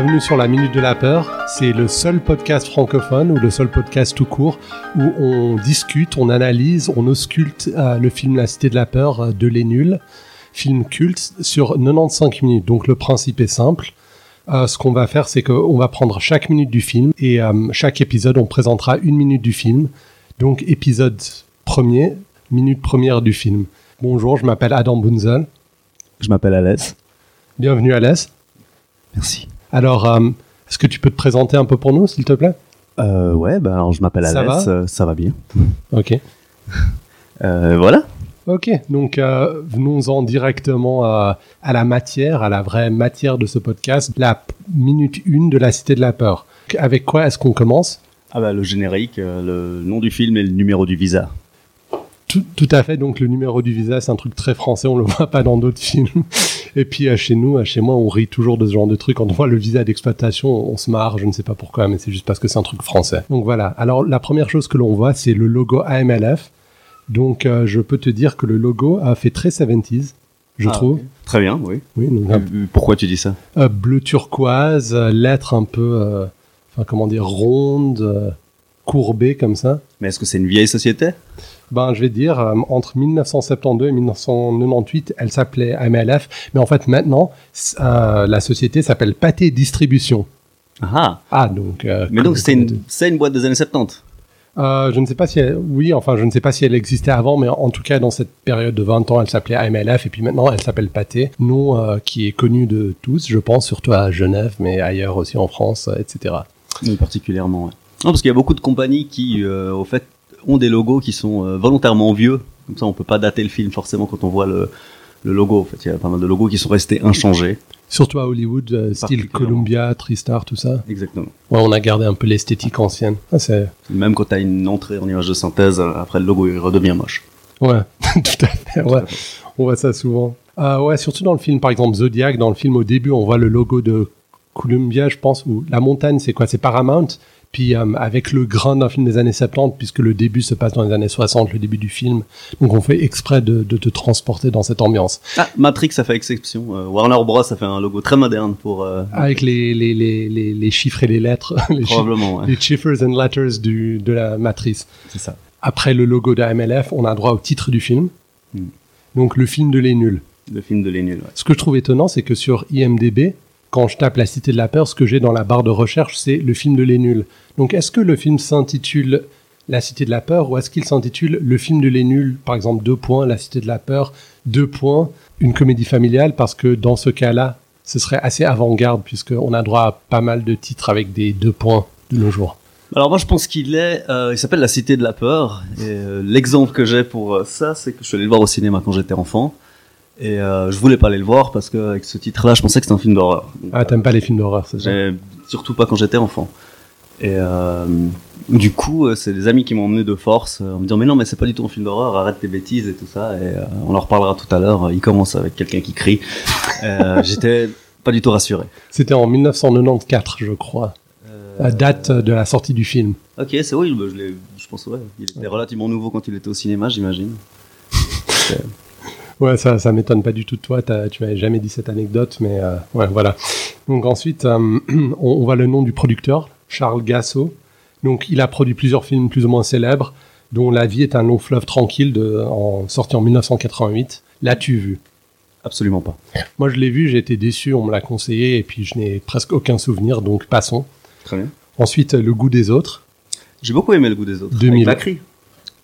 Bienvenue sur la Minute de la Peur. C'est le seul podcast francophone ou le seul podcast tout court où on discute, on analyse, on ausculte euh, le film La Cité de la Peur euh, de Les Nuls, film culte sur 95 minutes. Donc le principe est simple. Euh, ce qu'on va faire, c'est qu'on va prendre chaque minute du film et chaque épisode, on présentera une minute du film. Donc épisode premier, minute première du film. Bonjour, je m'appelle Adam Bunzel. Je m'appelle Alès. Bienvenue Alès. Merci. Alors, euh, est-ce que tu peux te présenter un peu pour nous, s'il te plaît? Euh, ouais, bah alors je m'appelle Alès, va? euh, ça va bien. Ok. Euh, voilà. Ok, donc euh, venons-en directement à, à la matière, à la vraie matière de ce podcast, la minute 1 de la Cité de la Peur. Avec quoi est-ce qu'on commence? Ah bah le générique, le nom du film et le numéro du visa. Tout, tout à fait, donc le numéro du visa, c'est un truc très français, on le voit pas dans d'autres films. Et puis euh, chez nous, euh, chez moi, on rit toujours de ce genre de truc. Quand on voit le visa d'exploitation, on se marre, je ne sais pas pourquoi, mais c'est juste parce que c'est un truc français. Donc voilà, alors la première chose que l'on voit, c'est le logo AMLF. Donc euh, je peux te dire que le logo a fait très 70s, je Ah, trouve. Très bien, oui. Oui, donc, Euh, Pourquoi tu dis ça euh, bleu turquoise, euh, lettres un peu, euh, enfin comment dire, rondes, courbées comme ça. Mais est-ce que c'est une vieille société? Ben, je vais dire, euh, entre 1972 et 1998, elle s'appelait AMLF, mais en fait maintenant, euh, la société s'appelle Pâté Distribution. Ah, Ah, donc. euh, mais donc c'est une, boîte des années 70. Euh, je ne sais pas si elle, oui, enfin, je ne sais pas si elle existait avant, mais en tout cas, dans cette période de 20 ans, elle s'appelait AMLF, et puis maintenant, elle s'appelle Pâté, nom qui est connu de tous, je pense, surtout à Genève, mais ailleurs aussi en France, etc. Oui, particulièrement, ouais. Non, parce qu'il y a beaucoup de compagnies qui, euh, au fait, ont des logos qui sont euh, volontairement vieux. Comme ça, on peut pas dater le film forcément quand on voit le, le logo. En fait, il y a pas mal de logos qui sont restés inchangés. Surtout à Hollywood, euh, style. Columbia, TriStar, tout ça. Exactement. Ouais, on a gardé un peu l'esthétique ancienne. Ah, Même quand tu as une entrée en image de synthèse, après le logo il redevient moche. Ouais, tout à fait. Ouais. On voit ça souvent. Euh, ouais, surtout dans le film, par exemple Zodiac, dans le film au début, on voit le logo de Columbia, je pense, ou la montagne, c'est quoi? C'est Paramount? Puis euh, avec le grain d'un film des années 70, puisque le début se passe dans les années 60, le début du film. Donc on fait exprès de, de te transporter dans cette ambiance. Ah, Matrix a fait exception. Euh, Warner Bros a fait un logo très moderne pour euh, Avec les, les, les, les, les chiffres et les lettres, les, probablement. Ouais. les chiffres and letters du, de la matrice. C'est ça. Après le logo de AMLF, on a droit au titre du film. Hmm. Donc le film de Les Nuls. Le film de Lénul. Ouais. Ce que je trouve étonnant, c'est que sur IMDB, quand je tape La Cité de la Peur, ce que j'ai dans la barre de recherche, c'est le film de Les Nuls. Donc est-ce que le film s'intitule La Cité de la Peur ou est-ce qu'il s'intitule Le film de Les Nuls, par exemple, deux points, La Cité de la Peur, deux points, une comédie familiale Parce que dans ce cas-là, ce serait assez avant-garde puisqu'on a droit à pas mal de titres avec des deux points de nos jours. Alors moi je pense qu'il est, euh, il s'appelle La Cité de la Peur. Euh, l'exemple que j'ai pour euh, ça, c'est que je suis allé le voir au cinéma quand j'étais enfant. Et euh, je voulais pas aller le voir parce qu'avec ce titre-là, je pensais que c'était un film d'horreur. Ah, t'aimes pas les films d'horreur, c'est ça surtout pas quand j'étais enfant. Et euh, du coup, euh, c'est des amis qui m'ont emmené de force euh, en me disant mais non mais c'est pas du tout un film d'horreur, arrête tes bêtises et tout ça. Et euh, on en reparlera tout à l'heure. Il commence avec quelqu'un qui crie. Euh, J'étais pas du tout rassuré. C'était en 1994, je crois, la date de la sortie du film. Ok, c'est oui, bah, je, je pense ouais. Il était relativement nouveau quand il était au cinéma, j'imagine. Ouais, ça, ça m'étonne pas du tout de toi. tu m'avais jamais dit cette anecdote, mais euh, ouais, voilà. Donc ensuite, euh, on, on voit le nom du producteur, Charles Gassot. Donc il a produit plusieurs films plus ou moins célèbres, dont La vie est un long fleuve tranquille, de, en, sorti en 1988. L'as-tu vu? Absolument pas. Moi, je l'ai vu, j'ai été déçu, on me l'a conseillé, et puis je n'ai presque aucun souvenir, donc passons. Très bien. Ensuite, Le goût des autres. J'ai beaucoup aimé le goût des autres. 2000. Avec Bacri.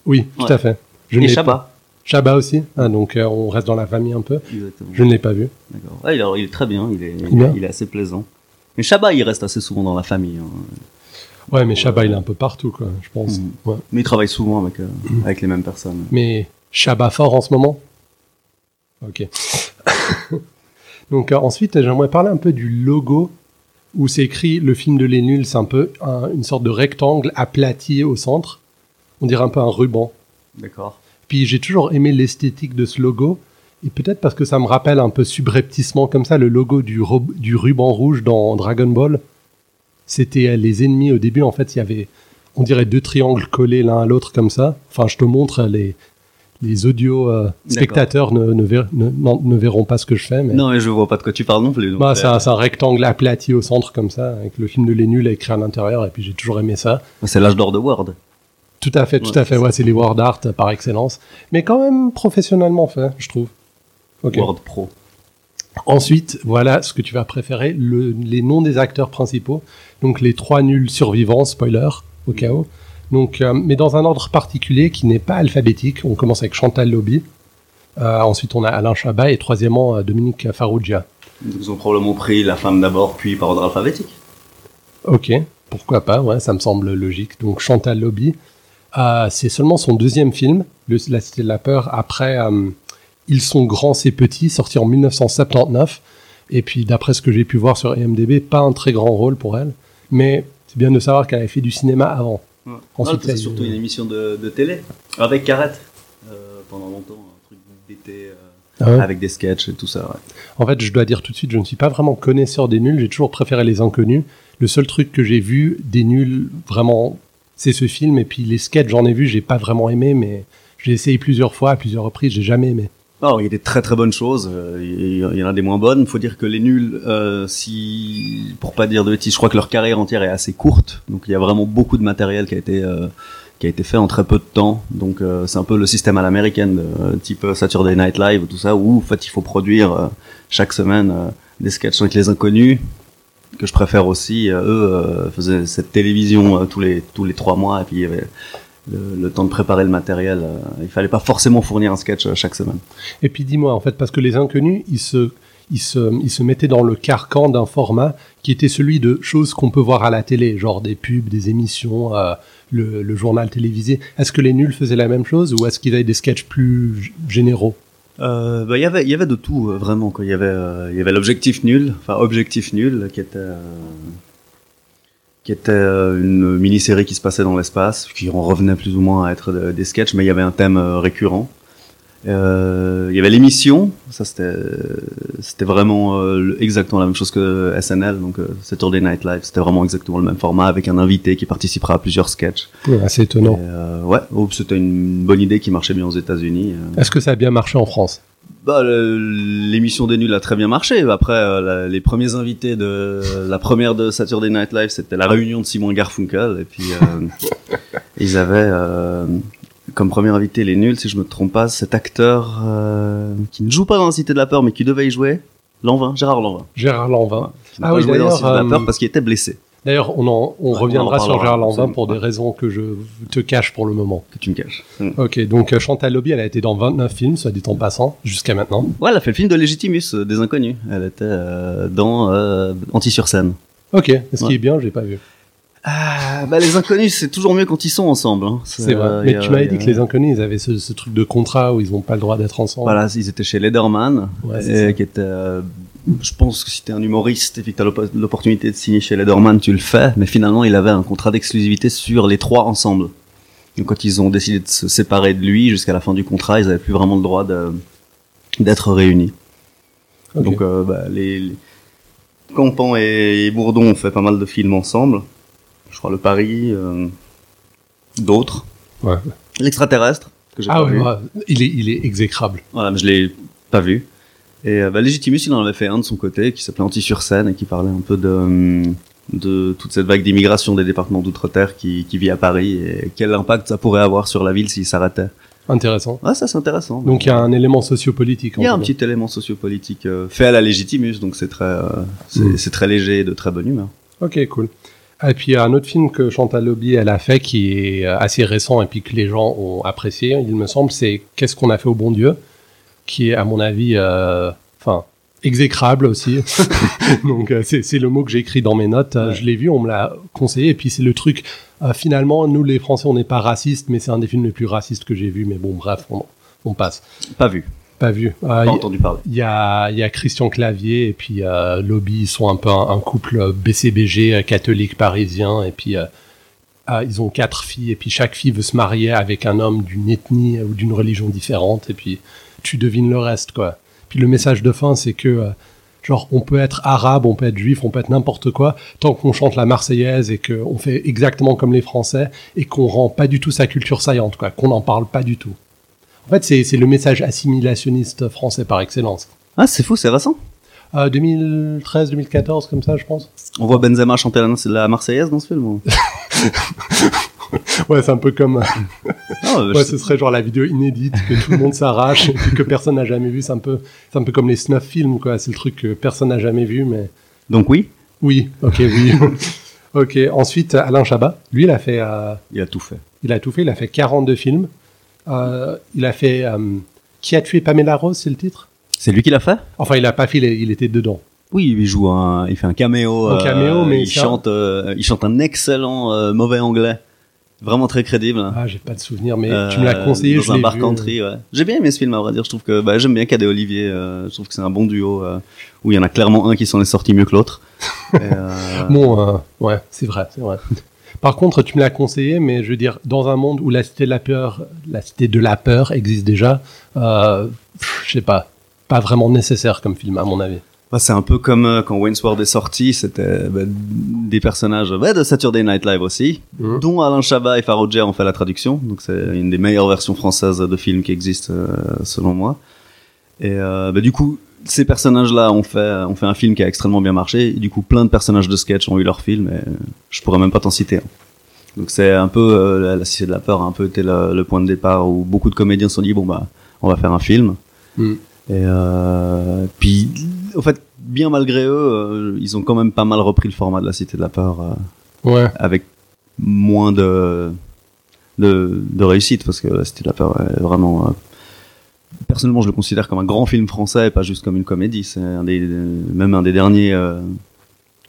Oui, tout Ouais. à fait. Je Et n'ai Chabat. Chabat aussi. Ah, donc euh, on reste dans la famille un peu. Exactement. Je ne l'ai pas vu. D'accord. Ouais, il, est, il est très bien, il est, bien. il est assez plaisant. Mais Chabat, il reste assez souvent dans la famille. hein. Ouais, mais Chabat, il est un peu partout, quoi, je pense. Mhm. Ouais. Mais il travaille souvent avec, euh, avec les mêmes personnes. Mais Chabat fort en ce moment? Ok. Donc euh, ensuite, j'aimerais parler un peu du logo où c'est écrit le film de Les Nuls, c'est un peu un- une sorte de rectangle aplati au centre. On dirait un peu un ruban. D'accord. Puis j'ai toujours aimé l'esthétique de ce logo. Et peut-être parce que ça me rappelle un peu subrepticement comme ça le logo du, ruban rouge dans Dragon Ball. C'était euh, les ennemis au début, en fait, il y avait, on dirait deux triangles collés l'un à l'autre comme ça. Enfin, je te montre les, les audio euh, spectateurs ne, ne, ver- ne- non, ne verront pas ce que je fais. Mais... Non, mais je vois pas de quoi tu parles non plus. donc, Bah, euh, c'est un, c'est un rectangle aplati au centre comme ça, avec le film de Les Nuls écrit à l'intérieur, et puis j'ai toujours aimé ça. c'est l'âge d'or de Word. Tout à fait, tout Ouais, à fait. c'est Ouais, c'est les word art par excellence, mais quand même professionnellement fait, je trouve. Ok. Word Pro. Ensuite, voilà ce que tu vas préférer, le- les noms des acteurs principaux. Donc les trois nuls survivants, spoiler, au cas où. Donc, euh, mais dans un ordre particulier qui n'est pas alphabétique. On commence avec Chantal Lobby. Euh, ensuite, on a Alain Chabat et troisièmement euh, Dominique Farrugia. Ils ont probablement pris la femme d'abord, puis par ordre alphabétique. Ok, pourquoi pas, ouais, ça me semble logique. Donc Chantal Lobby, euh, c'est seulement son deuxième film, le, La Cité de la Peur, après euh, Ils sont grands, c'est petits, sorti en 1979. Et puis d'après ce que j'ai pu voir sur IMDB, pas un très grand rôle pour elle. Mais c'est bien de savoir qu'elle avait fait du cinéma avant. Ensuite, c'est surtout une émission de, de télé avec Carrette euh, pendant longtemps, un truc d'été euh, Ah ouais. avec des sketchs et tout ça. Ouais. En fait, je dois dire tout de suite, je ne suis pas vraiment connaisseur des nuls, j'ai toujours préféré les inconnus. Le seul truc que j'ai vu des nuls, vraiment, c'est ce film. Et puis les sketchs, j'en ai vu, j'ai pas vraiment aimé, mais j'ai essayé plusieurs fois, à plusieurs reprises, j'ai jamais aimé. Alors, il y a des très très bonnes choses, euh, il y- en a des moins bonnes. Il faut dire que les nuls, euh, si, pour pas dire de bêtises, je crois que leur carrière entière est assez courte. Donc il y a vraiment beaucoup de matériel qui a été euh, qui a été fait en très peu de temps. Donc c'est un peu le système à l'américaine, type Saturday Night Live ou tout ça, où en fait il faut produire chaque semaine des sketchs avec les inconnus que je préfère aussi. Euh, eux euh, faisaient cette télévision euh, tous les tous les trois mois et puis il y avait le, temps de préparer le matériel. euh, il fallait pas forcément fournir un sketch chaque semaine. Et puis dis-moi, en fait, parce que les inconnus, ils se, ils se, ils se mettaient dans le carcan d'un format qui était celui de choses qu'on peut voir à la télé, genre des pubs, des émissions, le, le journal télévisé. Est-ce que les nuls faisaient la même chose ou est-ce qu'ils avaient des sketchs plus généraux? Euh, bah, il y avait, il y avait de tout euh, vraiment. Quoi. Il y avait, euh, il y avait l'objectif nul, enfin objectif nul, qui était, euh, qui était une mini-série qui se passait dans l'espace, qui en revenait plus ou moins à être de- des sketchs, mais il y avait un thème récurrent. Euh, il y avait l'émission, ça c'était, c'était vraiment euh, exactement la même chose que SNL, donc euh, Saturday Night Live. C'était vraiment exactement le même format avec un invité qui participera à plusieurs sketchs. Ouais, Assez Et, étonnant. euh, ouais, oh, c'était une bonne idée qui marchait bien aux États-Unis. Est-ce que ça a bien marché en France? Bah, l'émission des nuls a très bien marché. Après, euh, la- les premiers invités de la première de Saturday Night Live, c'était la réunion de Simon Garfunkel. Et puis, euh, ils avaient comme premier invité les nuls, si je me trompe pas, cet acteur euh, qui ne joue pas dans la Cité de la Peur, mais qui devait y jouer, Lanvin, Gérard Lanvin. Gérard Lanvin. Qui Ah pas oui, joué dans la Cité de la Peur euh, parce qu'il était blessé. D'ailleurs, on, en, on Ouais, reviendra on en sur Gérard Lanvin pour des raisons que je te cache pour le moment. Que tu me caches. Mm. Ok, donc euh, Chantal Lobby, elle a été dans 29 films, soit dit en passant, jusqu'à maintenant. Ouais, elle a fait le film de Légitimus, euh, des Inconnus. Elle était euh, dans euh, Anti-sur-scène. Ok, ce qui Ouais. est bien, j'ai pas vu. Ah, bah les inconnus, c'est toujours mieux quand ils sont ensemble. Hein. C'est vrai. euh, Mais a- tu m'avais a- dit que les inconnus, ils avaient ce, ce truc de contrat où ils n'ont pas le droit d'être ensemble. Voilà, ils étaient chez Lederman, Ouais, et qui était. euh, je pense que si t'es un humoriste et que t'as l'oppo- l'opportunité de signer chez Lederman, tu le fais. Mais finalement, il avait un contrat d'exclusivité sur les trois ensemble. Donc quand ils ont décidé de se séparer de lui jusqu'à la fin du contrat, ils avaient plus vraiment le droit d'être réunis. Ok. Donc euh, bah, les, les Campan et Bourdon ont fait pas mal de films ensemble. Je crois le Paris, euh, d'autres. Ouais. L'extraterrestre que j'ai Ah pas ouais, vu. il est, il est exécrable. Voilà, mais je l'ai pas vu. Et euh, bah, Legitimus, il en avait fait un de son côté qui s'appelait Anti-sur-scène et qui parlait un peu de, hum, de toute cette vague d'immigration des départements d'outre-terre qui, qui vit à Paris et quel impact ça pourrait avoir sur la ville s'il s'arrêtait. Intéressant. Ouais, ça c'est intéressant. Donc il y a un élément sociopolitique. Il y a un petit élément sociopolitique euh, fait à la Legitimus, donc c'est très, euh, c'est Mm. c'est très léger et de très bonne humeur. Ok, cool. Et puis il y a un autre film que Chantal Lobby elle a fait qui est euh, assez récent et puis que les gens ont apprécié, il me semble, c'est Qu'est-ce qu'on a fait au bon Dieu, qui est à mon avis, euh, enfin exécrable aussi. Donc euh, c'est le mot que j'ai écrit dans mes notes. Ouais. Je l'ai vu, on me l'a conseillé et puis c'est le truc. euh, finalement, nous les Français, on n'est pas racistes, mais c'est un des films les plus racistes que j'ai vu. Mais bon, bref, on, on passe. Pas vu, Pas vu. Pas y- entendu parler. il y a, y a Christian Clavier et puis euh, Lobby, ils sont un peu un, un couple euh, BCBG euh, catholique parisien et puis ah, ils ont quatre filles et puis chaque fille veut se marier avec un homme d'une ethnie ou d'une religion différente et puis tu devines le reste quoi. Puis le message de fin c'est que genre on peut être arabe, on peut être juif, on peut être n'importe quoi tant qu'on chante la Marseillaise et qu'on fait exactement comme les Français et qu'on rend pas du tout sa culture saillante quoi, qu'on n'en parle pas du tout. En fait, c'est le message assimilationniste français par excellence. Ah, c'est fou, c'est récent. Euh, 2013, 2014, comme ça, je pense. On voit Benzema chanter la, la Marseillaise dans ce film. ou- Ouais, c'est un peu comme. Ah, euh, Ouais, je- ce serait genre la vidéo inédite que tout le monde s'arrache et que personne n'a jamais vu. C'est un peu, c'est un peu comme les snuff films, quoi. C'est le truc que personne n'a jamais vu, mais Donc oui, oui, ok, oui. ok. Ensuite, Alain Chabat, lui, il a fait, euh, il a tout fait. il a tout fait. Il a fait 42 films. Euh, il a fait euh, Qui a tué Pamela Rose, c'est le titre? C'est lui qui l'a fait? Enfin, il a pas fait, il, il était dedans. Oui, il joue un, il fait un caméo. Un caméo, mais il chante, euh, il chante un excellent euh, mauvais anglais, vraiment très crédible. Ah, j'ai pas de souvenir, mais tu me l'as Euh, conseillé, dans je un bar vu. country. Ouais. J'ai bien aimé ce film à vrai dire. Je trouve que bah, j'aime bien Cadet Olivier. euh, je trouve que c'est un bon duo euh, où il y en a clairement un qui s'en est sorti mieux que l'autre. Euh, Bon, euh, ouais, c'est vrai, c'est vrai. Par contre, tu me l'as conseillé, mais je veux dire, dans un monde où la cité de la peur, la cité de la peur existe déjà, euh, je sais pas, pas vraiment nécessaire comme film à mon avis. bah, c'est un peu comme euh, quand Wayne's World est sorti, c'était bah, des personnages bah, de Saturday Night Live aussi, Mhm. dont Alain Chabat et Faroujah ont fait la traduction. Donc c'est une des meilleures versions françaises de films qui existent euh, selon moi. Et euh, bah, du coup, ces personnages-là ont fait, ont fait un film qui a extrêmement bien marché. Et du coup, plein de personnages de sketch ont eu leur film. Et je pourrais même pas t'en citer. Donc c'est un peu euh, la, Cité de la peur a un peu été le, le point de départ où beaucoup de comédiens se sont dit bon bah on va faire un film. Mhm. Et euh, puis, en fait, bien malgré eux, euh, ils ont quand même pas mal repris le format de la Cité de la peur. euh, Ouais. avec moins de, de, de réussite parce que la Cité de la peur est vraiment euh, personnellement je le considère comme un grand film français et pas juste comme une comédie. C'est un des même un des derniers euh,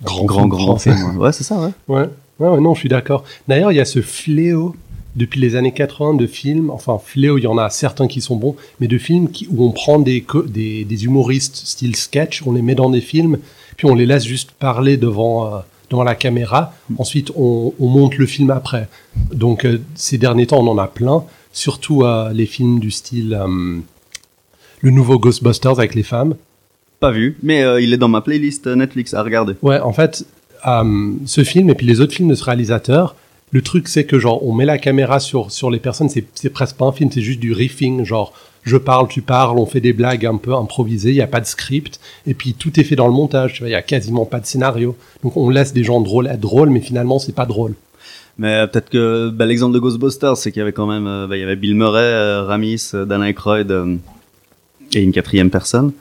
Grand grands grands films ouais. C'est ça ouais. Ouais, ouais, ouais, non, je suis d'accord. D'ailleurs, il y a ce fléau depuis les années 80 de films, enfin fléau, il y en a certains qui sont bons, mais de films qui, où on prend des, des, des humoristes style sketch, on les met dans des films, puis on les laisse juste parler devant, euh, devant la caméra, ensuite on, on monte le film après. Donc euh, ces derniers temps, on en a plein, surtout euh, les films du style le nouveau Ghostbusters avec les femmes. pas vu mais euh, il est dans ma playlist euh, Netflix à regarder Ouais, en fait, euh, ce film et puis les autres films de ce réalisateur, le truc c'est que genre on met la caméra sur sur les personnes, c'est c'est presque pas un film, c'est juste du riffing, genre je parle, tu parles, on fait des blagues un peu improvisées, il y a pas de script et puis tout est fait dans le montage, tu vois, il y a quasiment pas de scénario. Donc on laisse des gens drôles être drôles, mais finalement c'est pas drôle. mais peut-être que bah, l'exemple de Ghostbusters c'est qu'il y avait quand même euh, bah, il y avait Bill Murray euh, Ramis Dan Aykroyd et une quatrième personne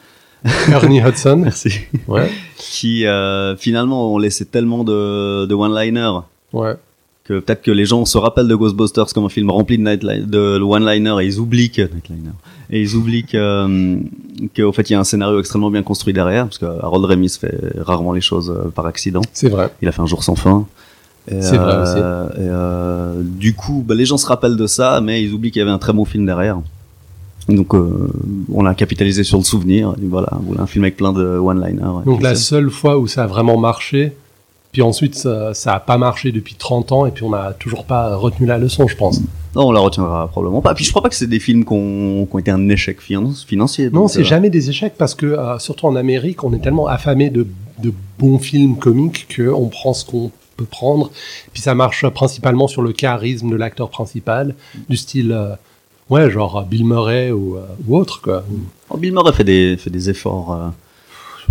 Ernie Hudson, merci ouais, qui euh, finalement ont laissé tellement de, de one-liners ouais, que peut-être que les gens se rappellent de Ghostbusters comme un film rempli de, one-liners et ils oublient que Nightliner. et ils oublient que euh, qu'au fait il y a un scénario extrêmement bien construit derrière parce que Harold Ramis fait rarement les choses euh, par accident. c'est vrai. Il a fait un jour sans fin. C'est vrai aussi. et, du coup, bah, les gens se rappellent de ça, mais ils oublient qu'il y avait un très bon film derrière. Donc, euh, on a capitalisé sur le souvenir. Et voilà, on voulait un film avec plein de one-liners. Donc la seule fois où ça a vraiment marché, puis ensuite ça, ça a pas marché depuis 30 ans et puis on n'a toujours pas retenu la leçon, je pense. Non, on la retiendra probablement pas. Puis je crois pas que c'est des films qui ont, été un échec finan- financier. Non, donc, c'est euh, jamais des échecs parce que, euh, surtout en Amérique, on est tellement affamé de, de bons films comiques qu'on prend ce qu'on peut prendre. Puis ça marche principalement sur le charisme de l'acteur principal, du style, euh, ouais, genre euh, Bill Murray ou, euh, ou autre, quoi. oh, Bill Murray fait des, fait des efforts euh,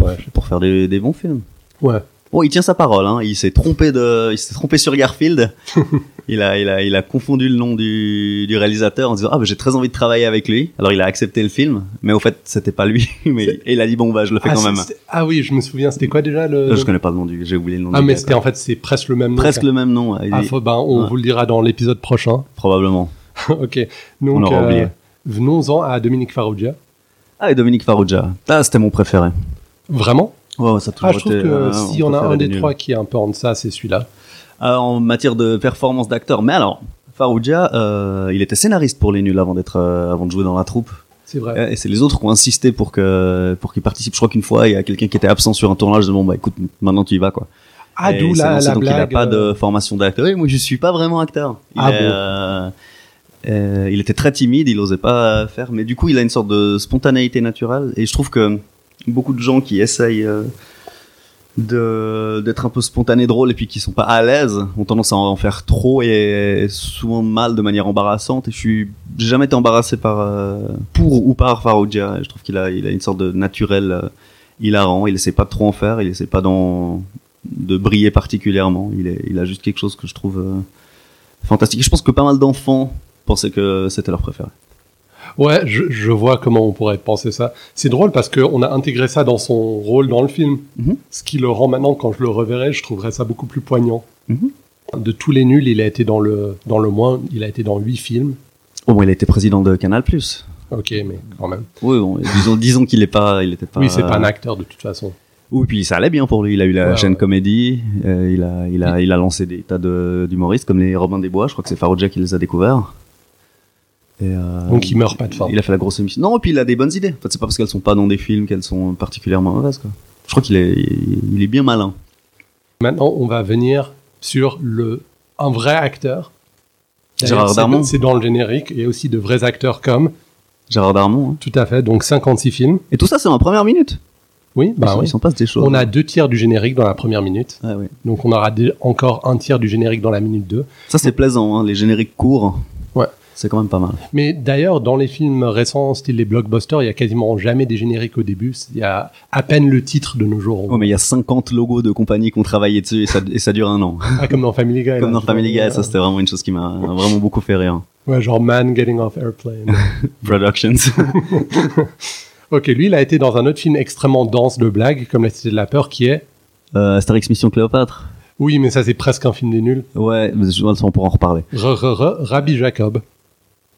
Ouais. pour faire des, des bons films. Ouais. Bon, il tient sa parole. Hein. Il s'est trompé de, il s'est trompé sur Garfield. il a, il a, il a confondu le nom du, du réalisateur en disant ah bah, j'ai très envie de travailler avec lui. Alors il a accepté le film, mais au fait c'était pas lui. mais et il a dit bon bah je le fais Ah, quand même. ah oui, je me souviens, c'était quoi déjà le. Je connais pas le nom du, j'ai oublié le nom. Ah, du mais c'était en fait, c'est presque le même nom. presque le même nom. Ah, faut- ben, on Ouais. vous le dira dans l'épisode prochain. Probablement. ok. Donc, oublié. venons-en à Dominique Farrugia. Ah et Dominique Farrugia. Ah c'était mon préféré. Vraiment? Ouais, ça a toujours Ah, je trouve été, que euh, s'il y en a un des trois qui est un peu en deçà, c'est celui-là. Euh, en matière de performance d'acteur. Mais alors, Farouja, euh, il était scénariste pour Les Nuls avant d'être, euh, avant de jouer dans la troupe. C'est vrai. Et c'est les autres qui ont insisté pour que, pour qu'il participe. Je crois qu'une fois, il y a quelqu'un qui était absent sur un tournage. Bon, bah écoute, maintenant tu y vas, quoi. Ah, d'où la, la donc blague. il a pas euh, de formation d'acteur. Et moi, je suis pas vraiment acteur. Il Ah est, bon euh, euh, il était très timide, il osait pas faire. Mais du coup, il a une sorte de spontanéité naturelle. Et je trouve que beaucoup de gens qui essayent, euh, d'être un peu spontané drôle et puis qui sont pas à l'aise ont tendance à en faire trop et souvent mal de manière embarrassante et je suis jamais embarrassé par euh, pour ou par Farouja je trouve qu'il a il a une sorte de naturel hilarant il essaie pas de trop en faire il essaie pas de briller particulièrement il il a juste quelque chose que je trouve fantastique je pense que pas mal d'enfants pensaient que c'était leur préféré Ouais, je, je, vois comment on pourrait penser ça. C'est drôle parce qu'on a intégré ça dans son rôle dans le film. Mm -hmm. Ce qui le rend maintenant, quand je le reverrai, je trouverais ça beaucoup plus poignant. Mm -hmm. De tous les nuls, il a été dans le, dans le moins, il a été dans huit films. Oh, bon, il a été président de Canal+. Ok, mais quand même. Oui, bon, disons, disons qu'il est pas, il était pas. Oui, c'est pas un acteur de toute façon. Oui, puis ça allait bien pour lui. Il a eu la ouais, chaîne ouais. Comédie, euh, il a, il a, il a lancé des tas d'humoristes comme les Robin des Bois. Je crois que c'est Farouja qui les a découverts. Et euh, Donc il meurt pas de faim. Il a fait la grosse émission. Non, et puis il a des bonnes idées. En fait, c'est pas parce qu'elles sont pas dans des films qu'elles sont particulièrement mauvaises. Quoi. Je crois qu'il est, il est bien malin. Maintenant, on va venir sur le un vrai acteur. Gérard Darmon. C'est dans le générique. Il y a aussi de vrais acteurs comme Gérard Darmon. Hein. Tout à fait. Donc 56 films. Et tout ça, c'est en première minute. Oui, bah oui. S'en passent des choses. On a deux tiers du générique dans la première minute. Ah, oui. Donc on aura encore un tiers du générique dans la minute 2. Ça, c'est plaisant, hein, les génériques courts. Ouais. C'est quand même pas mal. Mais d'ailleurs, dans les films récents, style les blockbusters, il y a quasiment jamais des génériques au début. Il y a à peine le titre de nos jours. Oh, mais il y a 50 logos de compagnies qui ont travaillé dessus et ça, et ça dure un an. Ah, comme dans Family Guy. comme là, dans Family Guy, ça c'était vraiment une chose qui m'a vraiment beaucoup fait rire. Ouais, genre Man Getting Off Airplane. Productions. ok, lui, il a été dans un autre film extrêmement dense de blagues, comme La Cité de la Peur, qui est... Euh, Astérix Mission Cléopâtre. Oui, mais ça c'est presque un film des nuls. Ouais, mais on pourra en reparler. R -r -r Rabbi Jacob.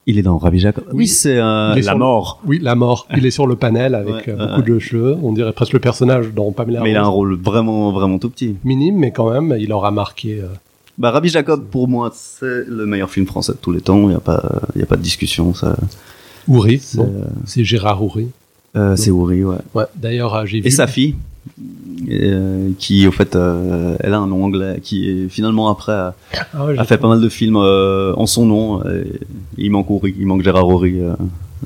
Il est dans Rabbi Jacob. Oui, c'est euh, la mort. Le... Oui, la mort. Il est sur le panel avec ouais, euh, beaucoup de cheveux. On dirait presque le personnage dans Pamela. Mais Rose. il a un rôle vraiment, vraiment tout petit. Minime, mais quand même, il aura marqué. Euh... Bah, Rabbi Jacob, pour moi, c'est le meilleur film français de tous les temps. Il n'y a pas, il y a pas de discussion. Ça. Ouri. C'est Gérard Ouri. Euh, c'est Ouri, ouais. Ouais. D'ailleurs, j'ai vu. Et sa fille? Euh, qui au fait euh, elle a un nom anglais qui est finalement après a, ah ouais, a fait pas mal de films euh, en son nom il manque Uri, il manque Gérard Horry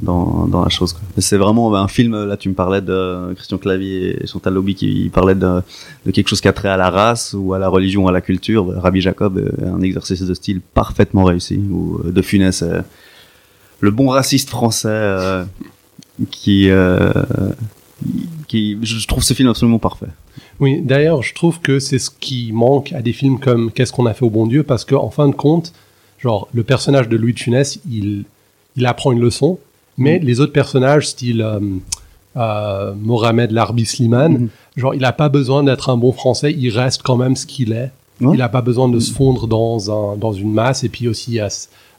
dans, dans la chose c'est vraiment un film là tu me parlais de Christian Clavier et Chantal Lobby qui parlait de, de, quelque chose qui a trait à la race ou à la religion ou à la culture. Rabbi Jacob un exercice de style parfaitement réussi où De Funès le bon raciste français qui qui, je trouve ce film absolument parfait. Oui, d'ailleurs, je trouve que c'est ce qui manque à des films comme Qu'est-ce qu'on a fait au bon Dieu, parce qu'en en fin de compte, genre, le personnage de Louis de Funès, il, il apprend une leçon, mais mmh. les autres personnages, style euh, euh, Mohamed Larbi Slimane, mmh. genre, il n'a pas besoin d'être un bon français, il reste quand même ce qu'il est. Ouais. Il n'a pas besoin de se fondre dans, un, dans une masse, et puis aussi à,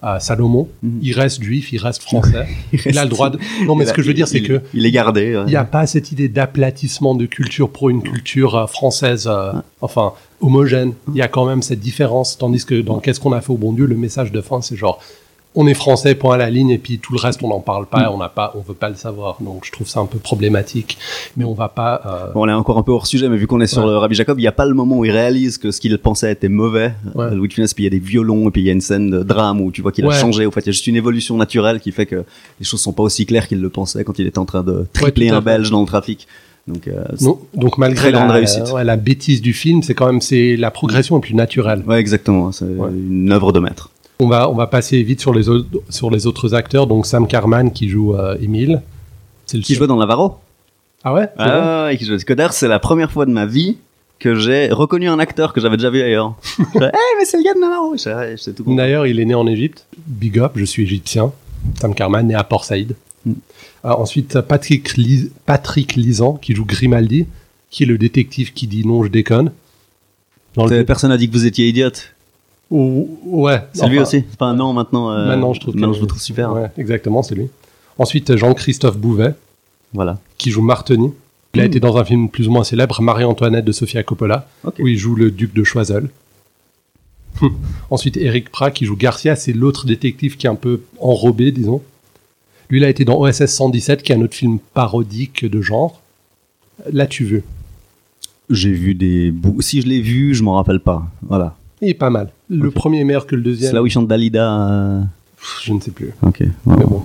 à Salomon. Mm -hmm. Il reste juif, il reste français. il, reste... il, a le droit de. Non, mais ce que je veux dire, c'est que. Il est gardé. Ouais. Il n'y a pas cette idée d'aplatissement de culture pour une culture euh, française, euh, enfin, homogène. Il y a quand même cette différence. Tandis que dans Qu'est-ce qu'on a fait au bon Dieu, le message de fin, c'est genre. On est français, point à la ligne, et puis tout le reste, on n'en parle pas, on n'a pas, on veut pas le savoir. Donc, je trouve ça un peu problématique. Mais on va pas. Euh... Bon, on est encore un peu hors sujet, mais vu qu'on est sur ouais. le Rabbi Jacob, il n'y a pas le moment où il réalise que ce qu'il pensait était mauvais. Ouais. Louis de Funès, puis il y a des violons, et puis il y a une scène de drame où tu vois qu'il ouais. a changé. Au fait, il y a juste une évolution naturelle qui fait que les choses sont pas aussi claires qu'il le pensait quand il était en train de tripler un Belge dans le trafic. Donc, euh, non, donc malgré la, réussite. Ouais, la bêtise du film, c'est quand même c'est la progression la plus naturelle. Ouais, exactement. C'est une œuvre de maître. On va, on va passer vite sur les, autres, sur les autres acteurs. Donc Sam Carman qui joue euh, Émile. C'est qui jouait dans Navarro. Ah ouais? Ah ouais, qui joue. C'est la première fois de ma vie que j'ai reconnu un acteur que j'avais déjà vu ailleurs. hey, mais c'est le gars de Navarro. D'ailleurs, il est né en Égypte. Big up, je suis égyptien. Sam Carman, né à Port Saïd. Mm. Euh, ensuite, Patrick, Patrick Lisan qui joue Grimaldi, qui est le détective qui dit non, je déconne. Le... Personne n'a dit que vous étiez idiote. Ou, ouais. C'est enfin, lui aussi. Enfin, non, maintenant. Euh, maintenant, je trouve. Maintenant, je le trouve super. Ouais, exactement, c'est lui. Ensuite, Jean-Christophe Bouvet. Voilà. Qui joue Martini. Il mmh. a été dans un film plus ou moins célèbre, Marie-Antoinette de Sofia Coppola, okay. où il joue le duc de Choiseul. Ensuite, Eric Prat qui joue Garcia, c'est l'autre détective qui est un peu enrobé, disons. Lui, il a été dans OSS 117, qui est un autre film parodique de genre. L'as-tu vu? J'ai vu des bouts. Si je l'ai vu, je m'en rappelle pas. Voilà. Il est pas mal. Le okay. premier est meilleur que le deuxième. C'est là où il chante Dalida. Euh... Je ne sais plus. Ok. Mais bon.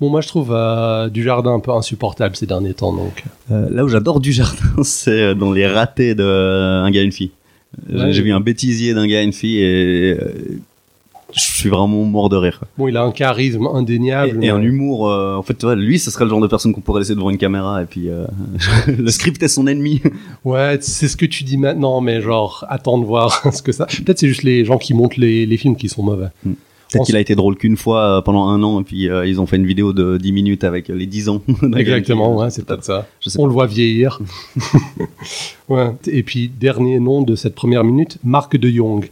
Bon, moi je trouve euh, du jardin un peu insupportable ces derniers temps, donc. Euh, là où j'adore du jardin, c'est dans les ratés de euh, un gars et une fille. J'ai- Ouais. Vu un bêtisier d'un gars et une fille et je suis vraiment mort de rire. Bon, il a un charisme indéniable. Et, et un humour. euh, en fait, tu vois, lui, ce serait le genre de personne qu'on pourrait laisser devant une caméra et puis euh, le script est son ennemi. Ouais, c'est ce que tu dis maintenant, mais genre, attends de voir ce que ça. Peut-être c'est juste les gens qui montent les, les films qui sont mauvais. Peut-être On qu'il a été drôle qu'une fois euh, pendant un an et puis euh, ils ont fait une vidéo de 10 minutes avec les 10 ans. Exactement, ouais, c'est peut-être ça. Je sais On le voit vieillir. ouais. Et puis, dernier nom de cette première minute, Marc de Jong.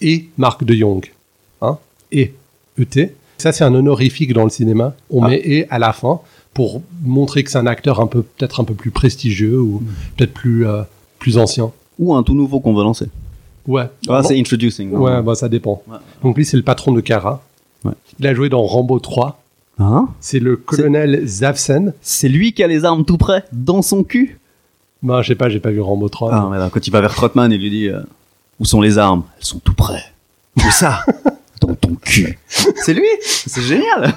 Et Marc de Jong. Hein? Et. ET. Ça, c'est un honorifique dans le cinéma. On Ah. met et à la fin pour montrer que c'est un acteur un peu, peut-être un peu plus prestigieux ou Mm. peut-être plus, euh, plus ancien. Ou un tout nouveau qu'on veut lancer. Ouais. Ah, Bon. c'est introducing. Ouais, bah, ça dépend. Ouais. Donc, lui, c'est le patron de Kara. Ouais. Il a joué dans Rambo 3. Hein? C'est le colonel Zavsen. C'est lui qui a les armes tout près, dans son cul? Ben, je sais pas, j'ai pas vu Rambo 3. Ah, mais là, quand il va vers Trotman, il lui dit euh, Où sont les armes? Elles sont tout près. Où ça? Dans ton cul. C'est lui? C'est génial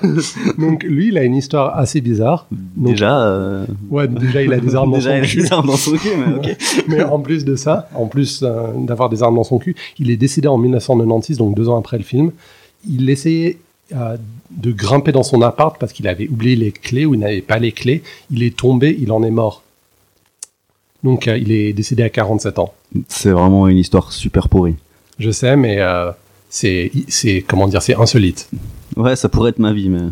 Donc, lui, il a une histoire assez bizarre. Donc- Déjà, euh, Ouais, déjà, il a des armes dans déjà son il a cul. les armes dans son cul, mais ok. Mais en plus de ça, en plus euh, d'avoir des armes dans son cul, il est décédé en 1996, donc deux ans après le film. Il essayait euh, de grimper dans son appart parce qu'il avait oublié les clés ou il n'avait pas les clés. Il est tombé, il en est mort. Donc euh, il est décédé à 47 ans. C'est vraiment une histoire super pourrie. Je sais, mais euh, c'est, c'est comment dire, c'est insolite. Ouais, ça pourrait être ma vie, mais.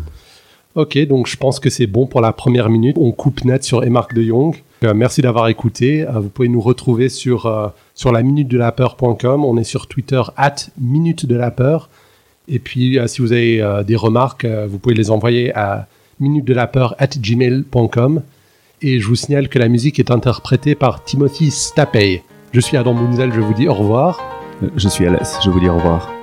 Ok, donc je pense que c'est bon pour la première minute. On coupe net sur Emarc de Jong. Euh, merci d'avoir écouté. Euh, vous pouvez nous retrouver sur, euh, sur la minute de la peur.com. On est sur Twitter, at minute de la peur. Et puis, si vous avez des remarques, vous pouvez les envoyer à minute de la peur at gmail.com. Et je vous signale que la musique est interprétée par Timothy Stapey. Je suis Adam Bunzel, je vous dis au revoir. Je suis l'aise, je vous dis au revoir.